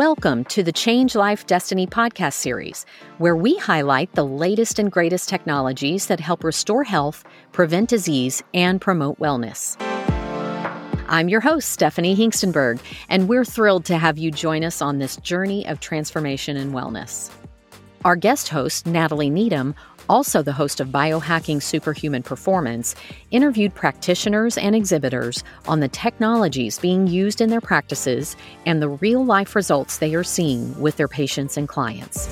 Welcome to the Change Life Destiny podcast series, where we highlight the latest and greatest technologies that help restore health, prevent disease, and promote wellness. I'm your host, Stephanie Hinkstenberg, and we're thrilled to have you join us on this journey of transformation and wellness. Our guest host, Natalie Needham, also the host of Biohacking Superhuman Performance, interviewed practitioners and exhibitors on the technologies being used in their practices and the real life results they are seeing with their patients and clients.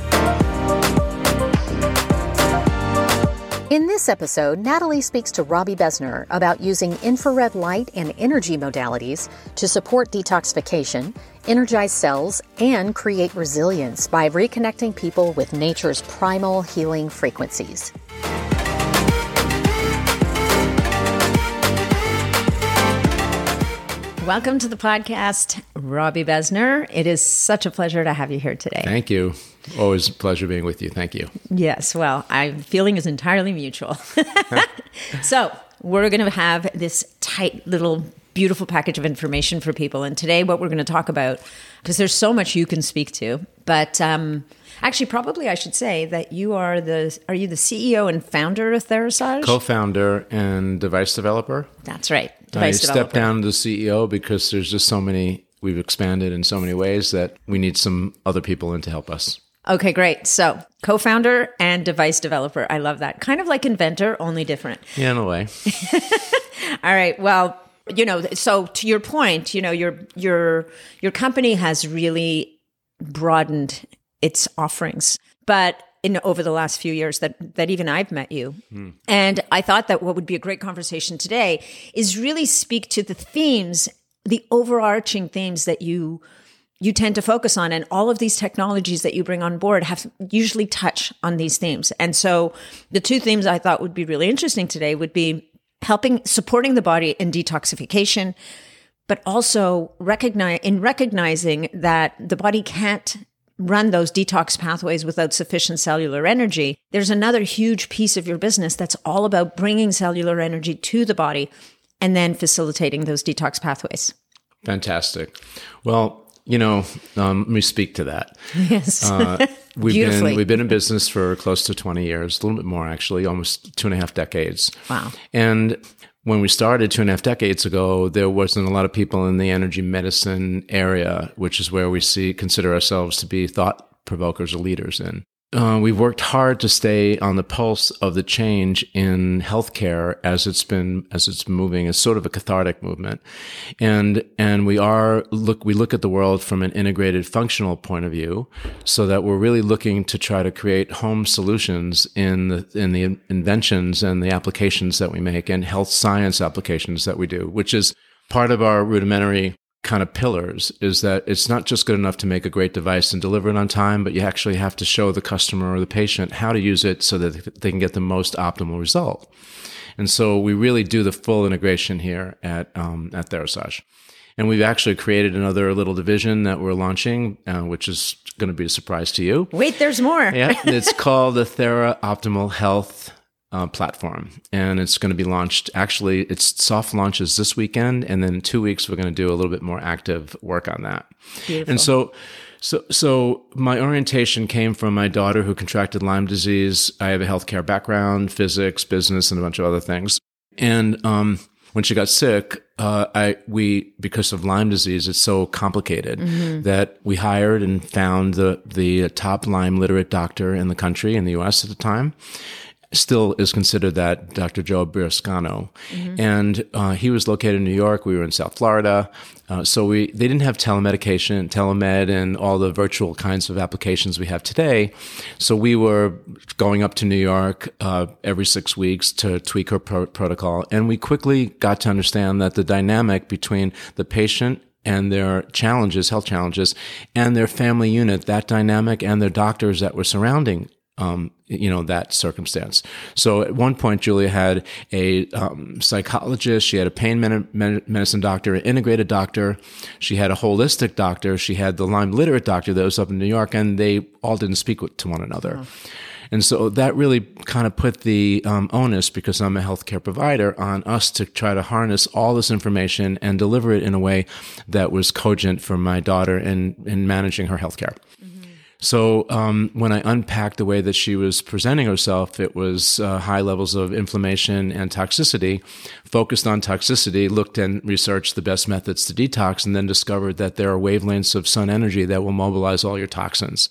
In this episode, Natalie speaks to Robby Besner about using infrared light and energy modalities to support detoxification, energize cells, and create resilience by reconnecting people with nature's primal healing frequencies. Welcome to the podcast, Robby Besner. It is such a pleasure to have you here today. Thank you. Always a pleasure being with you. Thank you. Yes, well, I'm feeling is entirely mutual. so, we're going to have this tight little beautiful package of information for people. And today, what we're going to talk about, because there's so much you can speak to, but um, actually, probably I should say that you are the are you the CEO and founder of Therasage? Co-founder and device developer. That's right. I stepped down to CEO because there's just so many. We've expanded in so many ways that we need some other people in to help us. Okay, great. So, co-founder and device developer. I love that. Kind of like inventor, only different. Yeah, in a way. All right. Well, you know, so to your point, you know, your your your company has really broadened its offerings, but in over the last few years that that even I've met you. And I thought that what would be a great conversation today is really speak to the themes, the overarching themes that you you tend to focus on and all of these technologies that you bring on board have usually touch on these themes. And so the two themes I thought would be really interesting today would be helping supporting the body in detoxification but also recognize in recognizing that the body can't run those detox pathways without sufficient cellular energy there's another huge piece of your business that's all about bringing cellular energy to the body and then facilitating those detox pathways fantastic well you know, um, let me speak to that. Yes. Uh, we've been we've been in business for close to twenty years, a little bit more actually, almost two and a half decades. Wow. And when we started two and a half decades ago, there wasn't a lot of people in the energy medicine area, which is where we see consider ourselves to be thought provokers or leaders in. Uh, we've worked hard to stay on the pulse of the change in healthcare as it's been as it's moving. It's sort of a cathartic movement, and and we are look we look at the world from an integrated functional point of view, so that we're really looking to try to create home solutions in the in the inventions and the applications that we make and health science applications that we do, which is part of our rudimentary kind of pillars is that it's not just good enough to make a great device and deliver it on time, but you actually have to show the customer or the patient how to use it so that they can get the most optimal result. And so we really do the full integration here at um, at Therasage. And we've actually created another little division that we're launching, uh, which is going to be a surprise to you. Wait, there's more. yeah, it's called the Thera Optimal Health uh, platform, and it's going to be launched. Actually, it's soft launches this weekend, and then in two weeks we're going to do a little bit more active work on that. Beautiful. And so, so, so my orientation came from my daughter who contracted Lyme disease. I have a healthcare background, physics, business, and a bunch of other things. And um, when she got sick, uh, I we because of Lyme disease, it's so complicated mm-hmm. that we hired and found the the top Lyme literate doctor in the country in the U.S. at the time, still is considered that Dr. Joe Burrascano. Mm-hmm. And uh, he was located in New York. We were in South Florida. Uh, so we they didn't have telemedication, telemed, and all the virtual kinds of applications we have today. So we were going up to New York uh, every six weeks to tweak her pro- protocol. And we quickly got to understand that the dynamic between the patient and their challenges, health challenges, and their family unit, that dynamic, and their doctors that were surrounding um, you know that circumstance. So at one point, Julia had a um, psychologist, she had a pain medicine doctor, an integrated doctor, she had a holistic doctor, she had the Lyme literate doctor that was up in New York, and they all didn't speak to one another. And so that really kind of put the um, onus, because I'm a healthcare provider, on us to try to harness all this information and deliver it in a way that was cogent for my daughter in, in managing her healthcare. So um, when I unpacked the way that she was presenting herself, it was uh, high levels of inflammation and toxicity. Focused on toxicity, looked and researched the best methods to detox, and then discovered that there are wavelengths of sun energy that will mobilize all your toxins.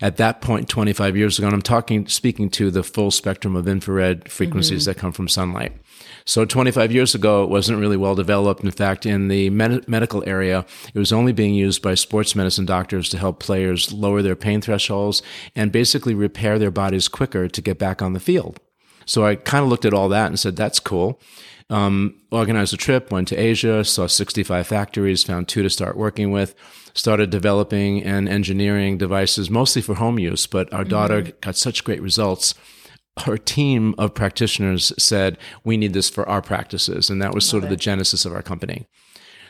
At that point, 25 years ago, and I'm talking, speaking to the full spectrum of infrared frequencies mm-hmm. that come from sunlight. So 25 years ago, it wasn't really well developed. In fact, in the med- medical area, it was only being used by sports medicine doctors to help players lower their pain thresholds and basically repair their bodies quicker to get back on the field. So I kind of looked at all that and said, that's cool. Um, organized a trip, went to Asia, saw 65 factories, found two to start working with, started developing and engineering devices mostly for home use. But our daughter mm-hmm. got such great results our team of practitioners said, we need this for our practices. And that was sort of the genesis of our company.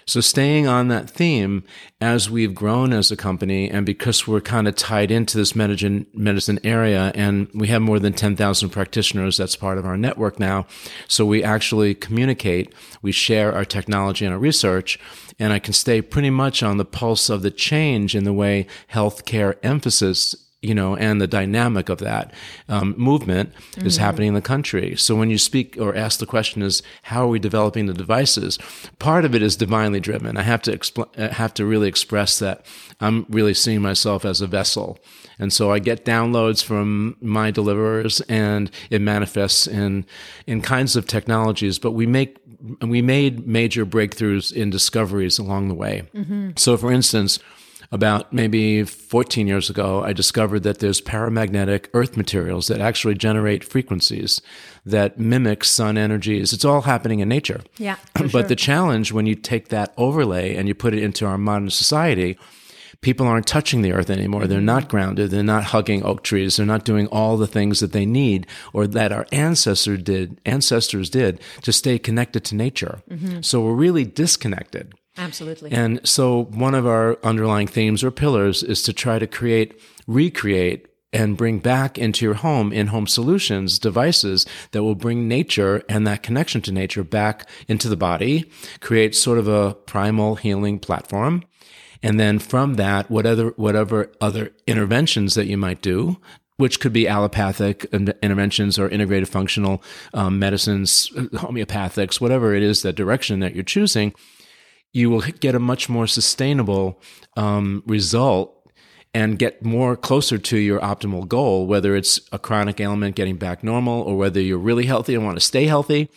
So staying on that theme as we've grown as a company and because we're kind of tied into this medicine, medicine area and we have more than 10,000 practitioners, that's part of our network now. So we actually communicate, we share our technology and our research and I can stay pretty much on the pulse of the change in the way healthcare emphasis you know, and the dynamic of that um, movement mm-hmm. is happening in the country. So when you speak or ask the question is how are we developing the devices? Part of it is divinely driven. I have to expl- I have to really express that I'm really seeing myself as a vessel. And so I get downloads from my deliverers and it manifests in in kinds of technologies, but we make we made major breakthroughs in discoveries along the way. Mm-hmm. So for instance, about maybe 14 years ago, I discovered that there's paramagnetic earth materials that actually generate frequencies that mimic sun energies. It's all happening in nature. Yeah. but sure. the challenge when you take that overlay and you put it into our modern society, people aren't touching the earth anymore. They're not grounded. They're not hugging oak trees. They're not doing all the things that they need or that our ancestors did, ancestors did to stay connected to nature. Mm-hmm. So we're really disconnected. Absolutely. And so one of our underlying themes or pillars is to try to create, recreate, and bring back into your home in home solutions devices that will bring nature and that connection to nature back into the body, create sort of a primal healing platform. And then from that, whatever, whatever other interventions that you might do, which could be allopathic interventions or integrated functional um, medicines, homeopathics, whatever it is, that direction that you're choosing, you will get a much more sustainable um, result and get more closer to your optimal goal, whether it's a chronic ailment getting back normal or whether you're really healthy and want to stay healthy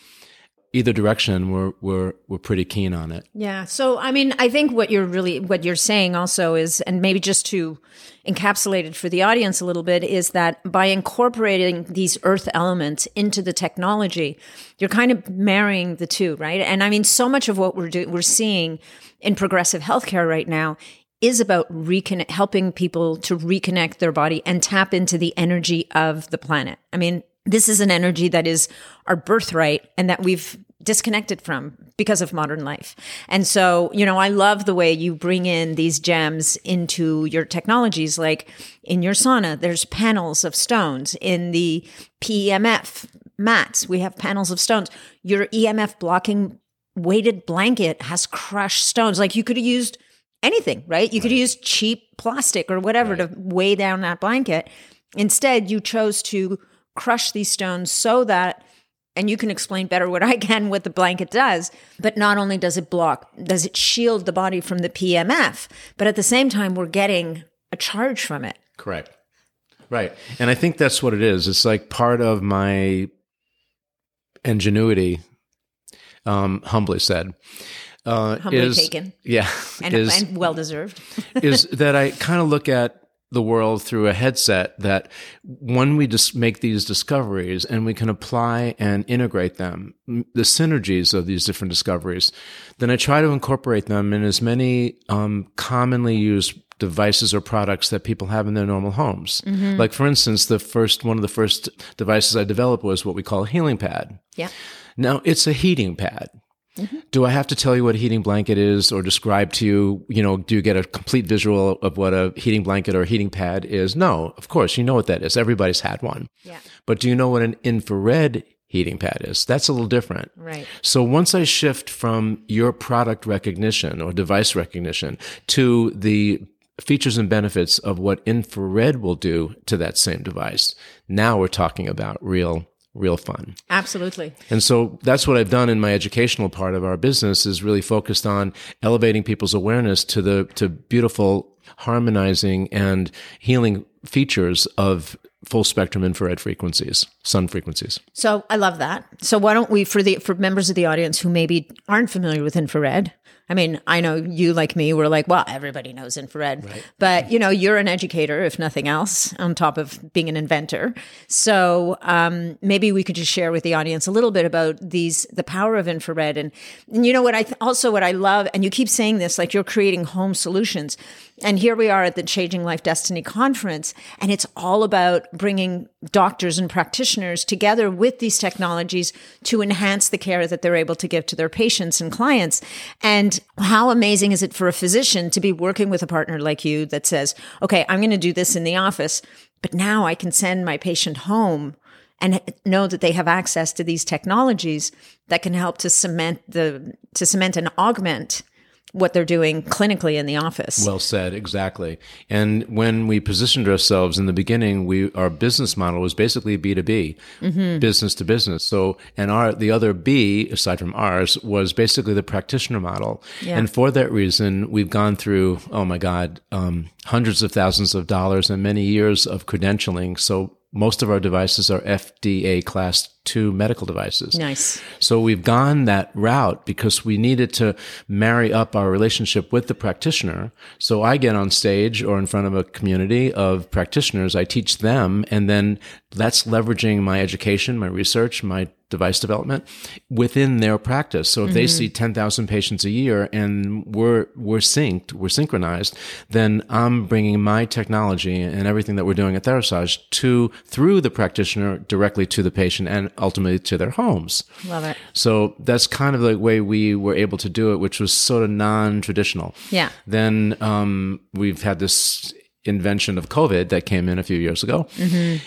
either direction we're we're we're pretty keen on it. Yeah. So i mean i think what you're really what you're saying also is and maybe just to encapsulate it for the audience a little bit is that by incorporating these earth elements into the technology you're kind of marrying the two right? And i mean so much of what we're doing we're seeing in progressive healthcare right now is about reconnect, helping people to reconnect their body and tap into the energy of the planet. I mean, this is an energy that is our birthright and that we've disconnected from because of modern life. And so, you know, I love the way you bring in these gems into your technologies. Like in your sauna, there's panels of stones. In the PEMF mats, we have panels of stones. Your EMF blocking weighted blanket has crushed stones. Like you could have used anything, right? You could use cheap plastic or whatever right. to weigh down that blanket. Instead, you chose to crush these stones so that and you can explain better what I can what the blanket does. But not only does it block, does it shield the body from the PMF, but at the same time, we're getting a charge from it. Correct. Right. And I think that's what it is. It's like part of my ingenuity, um, humbly said. Uh, humbly is, taken. Yeah. And, is, and well deserved. is that I kind of look at the world through a headset that when we just make these discoveries and we can apply and integrate them, the synergies of these different discoveries, then I try to incorporate them in as many um, commonly used devices or products that people have in their normal homes. Mm-hmm. Like for instance, the first one of the first devices I developed was what we call a healing pad. Yeah. Now it's a heating pad. Mm-hmm. Do I have to tell you what a heating blanket is or describe to you, you know, do you get a complete visual of what a heating blanket or a heating pad is? No, of course, you know what that is. Everybody's had one. Yeah. But do you know what an infrared heating pad is? That's a little different. Right. So once I shift from your product recognition or device recognition to the features and benefits of what infrared will do to that same device, now we're talking about real real fun. Absolutely. And so that's what I've done in my educational part of our business is really focused on elevating people's awareness to the to beautiful harmonizing and healing features of full spectrum infrared frequencies, sun frequencies. So I love that. So why don't we for the for members of the audience who maybe aren't familiar with infrared? I mean, I know you like me were like, well, everybody knows infrared. Right. But you know, you're an educator if nothing else, on top of being an inventor. So um, maybe we could just share with the audience a little bit about these the power of infrared and, and you know what I th- also what I love and you keep saying this like you're creating home solutions. And here we are at the Changing Life Destiny conference, and it's all bringing doctors and practitioners together with these technologies to enhance the care that they're able to give to their patients and clients. And how amazing is it for a physician to be working with a partner like you that says, okay, I'm going to do this in the office, but now I can send my patient home and know that they have access to these technologies that can help to cement the to cement and augment what they're doing clinically in the office. Well said, exactly. And when we positioned ourselves in the beginning, we our business model was basically B two B, Mm-hmm. business to business. So, and our the other B aside from ours was basically the practitioner model. Yeah. And for that reason, we've gone through oh my god, um, hundreds of thousands of dollars and many years of credentialing. So most of our devices are FDA class two medical devices. Nice. So we've gone that route because we needed to marry up our relationship with the practitioner. So I get on stage or in front of a community of practitioners, I teach them, and then that's leveraging my education, my research, my device development within their practice. So if they mm-hmm. see 10,000 patients a year and we're, we're synced, we're synchronized, then I'm bringing my technology and everything that we're doing at Therasage to, through the practitioner directly to the patient and ultimately to their homes. Love it. So that's kind of the way we were able to do it, which was sort of non-traditional. Yeah. Then um, we've had this invention of COVID that came in a few years ago,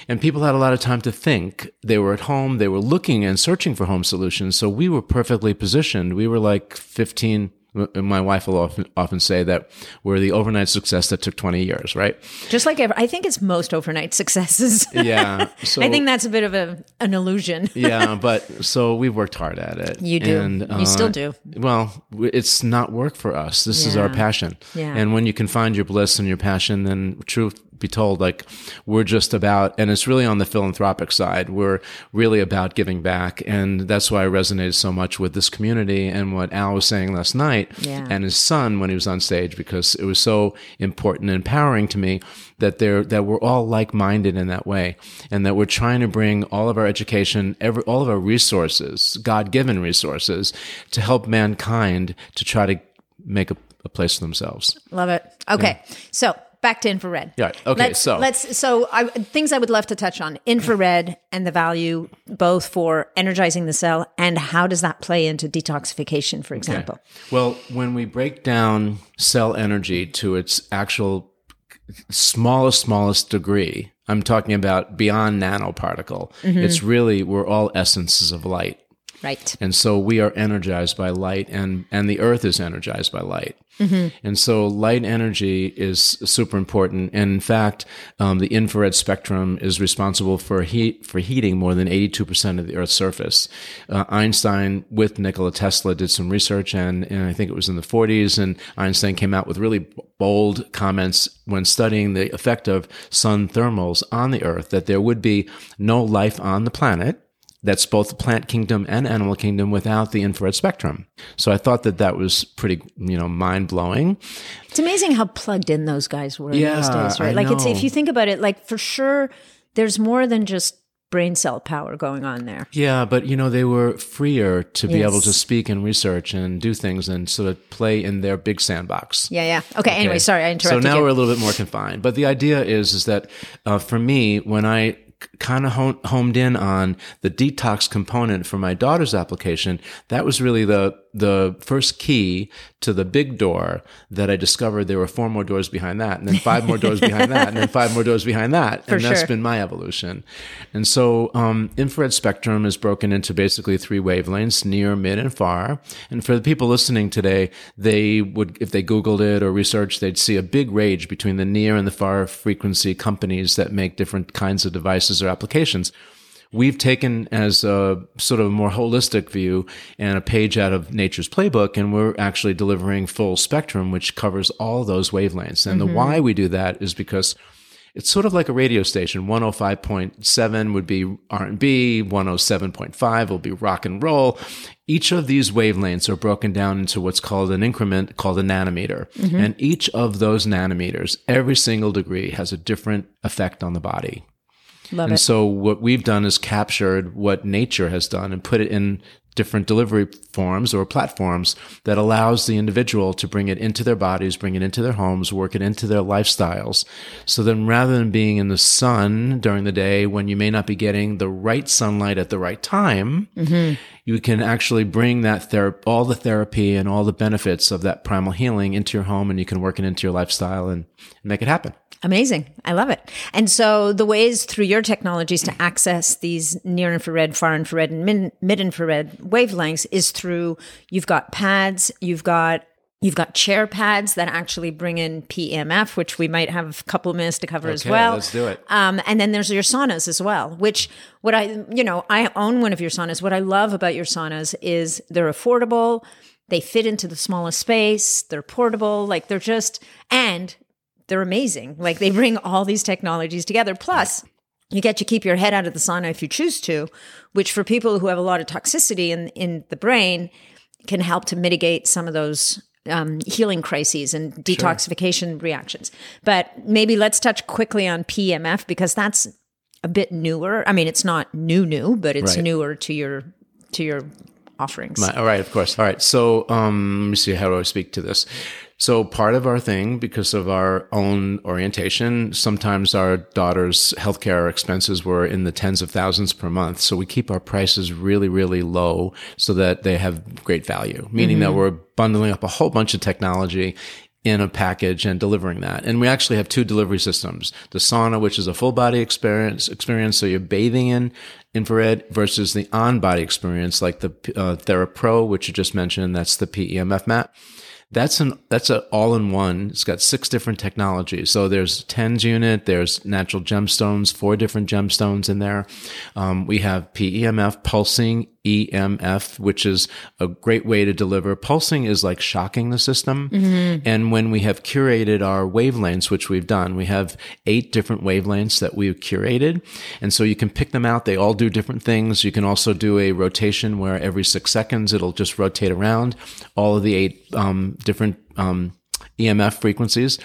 and people had a lot of time to think. They were at home, they were looking and searching for home solutions. So we were perfectly positioned. We were like 15. My wife will often often say that we're the overnight success that took 20 years, right? Just like ever, I think it's most overnight successes. Yeah. So I think that's a bit of a an illusion. yeah, but so we've worked hard at it. You do. And, You still uh, do. Well, it's not work for us. This is our passion. Yeah. And when you can find your bliss and your passion, then truth be told, like we're just about, and it's really on the philanthropic side. We're really about giving back, and that's why I resonated so much with this community and what Al was saying last night, Yeah. and his son when he was on stage, because it was so important and empowering to me that they're that we're all like-minded in that way, and that we're trying to bring all of our education, every all of our resources, God-given resources, to help mankind to try to make a, a place for themselves. Love it. Okay, so back to infrared. Yeah, okay, Let's, so- let's so I, things I would love to touch on infrared and the value both for energizing the cell and how does that play into detoxification, for example. Well, when we break down cell energy to its actual smallest, smallest degree, I'm talking about beyond nanoparticle. Mm-hmm. It's really, we're all essences of light. Right. And so we are energized by light and, and the earth is energized by light. And so light energy is super important. And in fact, um, the infrared spectrum is responsible for heat, for heating more than 82% of the earth's surface. Uh, Einstein with Nikola Tesla did some research and, and I think it was in the 40s and Einstein came out with really bold comments when studying the effect of sun thermals on the earth that there would be no life on the planet that's both the plant kingdom and animal kingdom without the infrared spectrum. So I thought that that was pretty, you know, mind blowing. It's amazing how plugged in those guys were in those days, right? I like it's if you think about it, like for sure there's more than just brain cell power going on there. Yeah, but you know, they were freer to be able to speak and research and do things and sort of play in their big sandbox. Yeah, yeah. Okay, anyway, sorry, I interrupted. So now you. we're a little bit more confined. But the idea is, is that uh, for me, when I kind of homed in on the detox component for my daughter's application, that was really the the first key to the big door that I discovered there were four more doors behind that, and then five more doors behind that, and then five more doors behind that, For and that's sure. been my evolution. And so, um, infrared spectrum is broken into basically three wavelengths: near, mid, and far. And for the people listening today, they would, if they Googled it or researched, they'd see a big range between the near and the far frequency companies that make different kinds of devices or applications we've taken as a sort of a more holistic view and a page out of nature's playbook and we're actually delivering full spectrum which covers all those wavelengths. And the mm-hmm. why we do that is because it's sort of like a radio station. 105.7 would be r&b 107.5 will be rock and roll. Each of these wavelengths are broken down into what's called an increment called a nanometer. Mm-hmm. And each of those nanometers every single degree has a different effect on the body Love and it. so what we've done is captured what nature has done and put it in different delivery forms or platforms that allows the individual to bring it into their bodies, bring it into their homes, work it into their lifestyles. So then rather than being in the sun during the day when you may not be getting the right sunlight at the right time, mm-hmm. you can actually bring that ther- all the therapy and all the benefits of that primal healing into your home and you can work it into your lifestyle and, and make it happen. Amazing. I love it. And so the ways through your technologies to access these near infrared, far infrared, and mid infrared wavelengths is through you've got pads, you've got You've got chair pads that actually bring in PEMF, which we might have a couple of minutes to cover as well. let's do it. Um, and then there's your saunas as well, which what I, you know, I own one of your saunas. What I love about your saunas is they're affordable. They fit into the smallest space. They're portable. Like they're just, and they're amazing. Like they bring all these technologies together. Plus, you get to keep your head out of the sauna if you choose to, which for people who have a lot of toxicity in, in the brain can help to mitigate some of those um, healing crises and detoxification reactions. But maybe let's touch quickly on PEMF because that's a bit newer. I mean, it's not new, new, but it's Right. newer to your to your offerings. My- all right, of course. All right. So um, let me see. How do I speak to this? So part of our thing, because of our own orientation, sometimes our daughter's healthcare expenses were in the tens of thousands per month. So we keep our prices really, really low so that they have great value, meaning that we're bundling up a whole bunch of technology in a package and delivering that. And we actually have two delivery systems. The sauna, which is a full body experience, experience. So you're bathing in infrared versus the on body experience, like the uh, TheraPro, which you just mentioned. That's the PEMF mat. That's an that's an all in one. It's got six different technologies. So there's TENS unit, there's natural gemstones, four different gemstones in there. Um, we have PEMF pulsing EMF, which is a great way to deliver. Pulsing is like shocking the system. And when we have curated our wavelengths, which we've done, we have eight different wavelengths that we've curated. And so you can pick them out. They all do different things. You can also do a rotation where every six seconds it'll just rotate around all of the eight um, different um, EMF frequencies.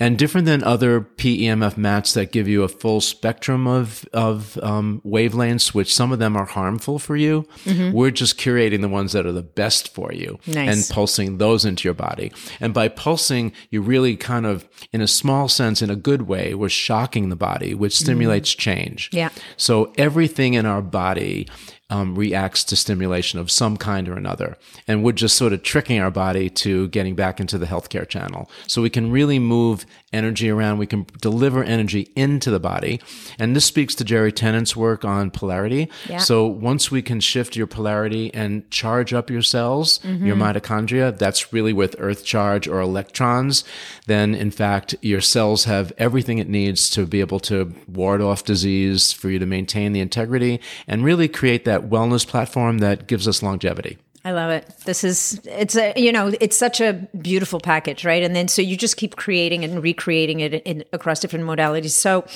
And different than other PEMF mats that give you a full spectrum of, of um, wavelengths, which some of them are harmful for you, we're just curating the ones that are the best for you Nice. and pulsing those into your body. And by pulsing, you really kind of, in a small sense, in a good way, we're shocking the body, which stimulates change. Yeah. So everything in our body um, reacts to stimulation of some kind or another. And we're just sort of tricking our body to getting back into the healthcare channel. So we can really move energy around. We can deliver energy into the body. And this speaks to Jerry Tennant's work on polarity. Yeah. So once we can shift your polarity and charge up your cells, mm-hmm. your mitochondria, that's really with earth charge or electrons, then in fact, your cells have everything it needs to be able to ward off disease, for you to maintain the integrity, and really create that wellness platform that gives us longevity. I love it. This is it's a you know it's such a beautiful package, right? And then so you just keep creating and recreating it in, across different modalities. So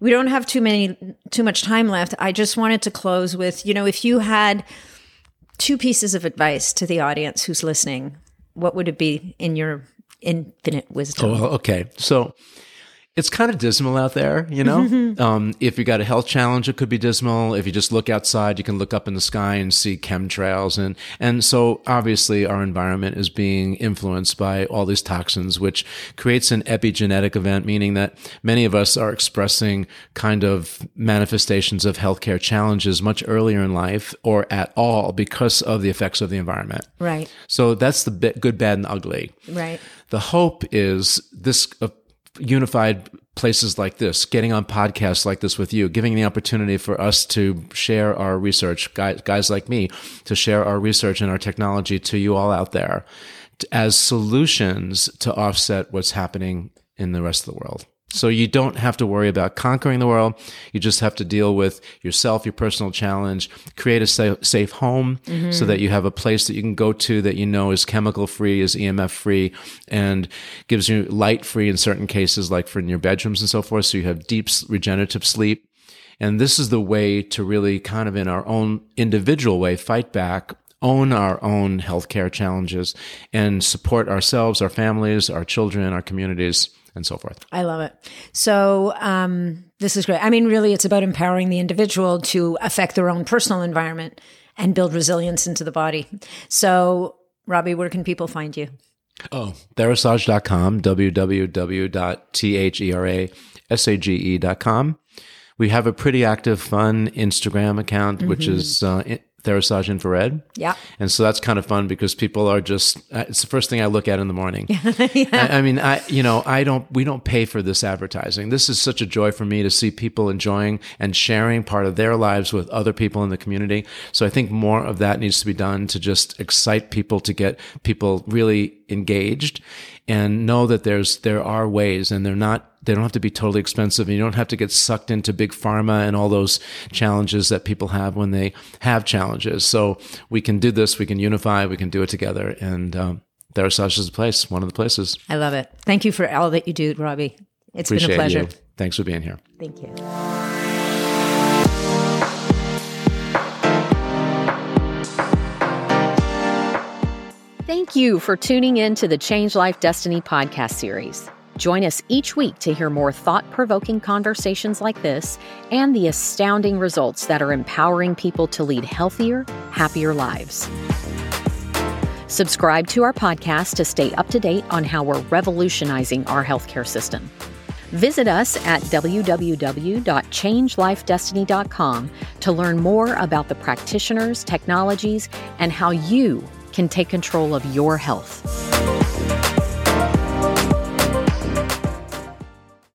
we don't have too many too much time left. I just wanted to close with you know if you had two pieces of advice to the audience who's listening, what would it be in your infinite wisdom? Oh, well, okay. So it's kind of dismal out there, you know? um, if you got a health challenge, it could be dismal. If you just look outside, you can look up in the sky and see chemtrails. And, and so obviously our environment is being influenced by all these toxins, which creates an epigenetic event, meaning that many of us are expressing kind of manifestations of healthcare challenges much earlier in life or at all because of the effects of the environment. Right. So that's the bit, good, bad, and ugly. Right. The hope is this uh, unified places like this, getting on podcasts like this with you, giving the opportunity for us to share our research, guys, guys like me, to share our research and our technology to you all out there as solutions to offset what's happening in the rest of the world. So you don't have to worry about conquering the world. You just have to deal with yourself, your personal challenge, create a safe, home mm-hmm. so that you have a place that you can go to that you know is chemical free, is EMF free, and gives you light free in certain cases, like for in your bedrooms and so forth. So you have deep regenerative sleep. And this is the way to really kind of in our own individual way fight back own our own healthcare challenges and support ourselves, our families, our children, our communities and so forth. I love it. So, um, this is great. I mean, really, it's about empowering the individual to affect their own personal environment and build resilience into the body. So, Robby, where can people find you? Oh, therasage.com, www.therasage.com. We have a pretty active, fun Instagram account, mm-hmm. which is uh, Therasage infrared. Yeah. And so that's kind of fun because people are just, uh, it's the first thing I look at in the morning. yeah. I, I, mean, I, you know, I don't, we don't pay for this advertising. This is such a joy for me to see people enjoying and sharing part of their lives with other people in the community. So I think more of that needs to be done to just excite people to get people really engaged and know that there's there are ways and they're not they don't have to be totally expensive and you don't have to get sucked into big pharma and all those challenges that people have when they have challenges. So we can do this we can unify we can do it together and um, Therasage is a place one of the places. I love it. Thank you for all that you do Robby. It's Appreciate been a pleasure. you. thanks for being here. Thank you. Thank you for tuning in to the Change Life Destiny podcast series. Join us each week to hear more thought provoking conversations like this and the astounding results that are empowering people to lead healthier, happier lives. Subscribe to our podcast to stay up to date on how we're revolutionizing our healthcare system. Visit us at www.changelifedestiny.com to learn more about the practitioners, technologies, and how you can take control of your health.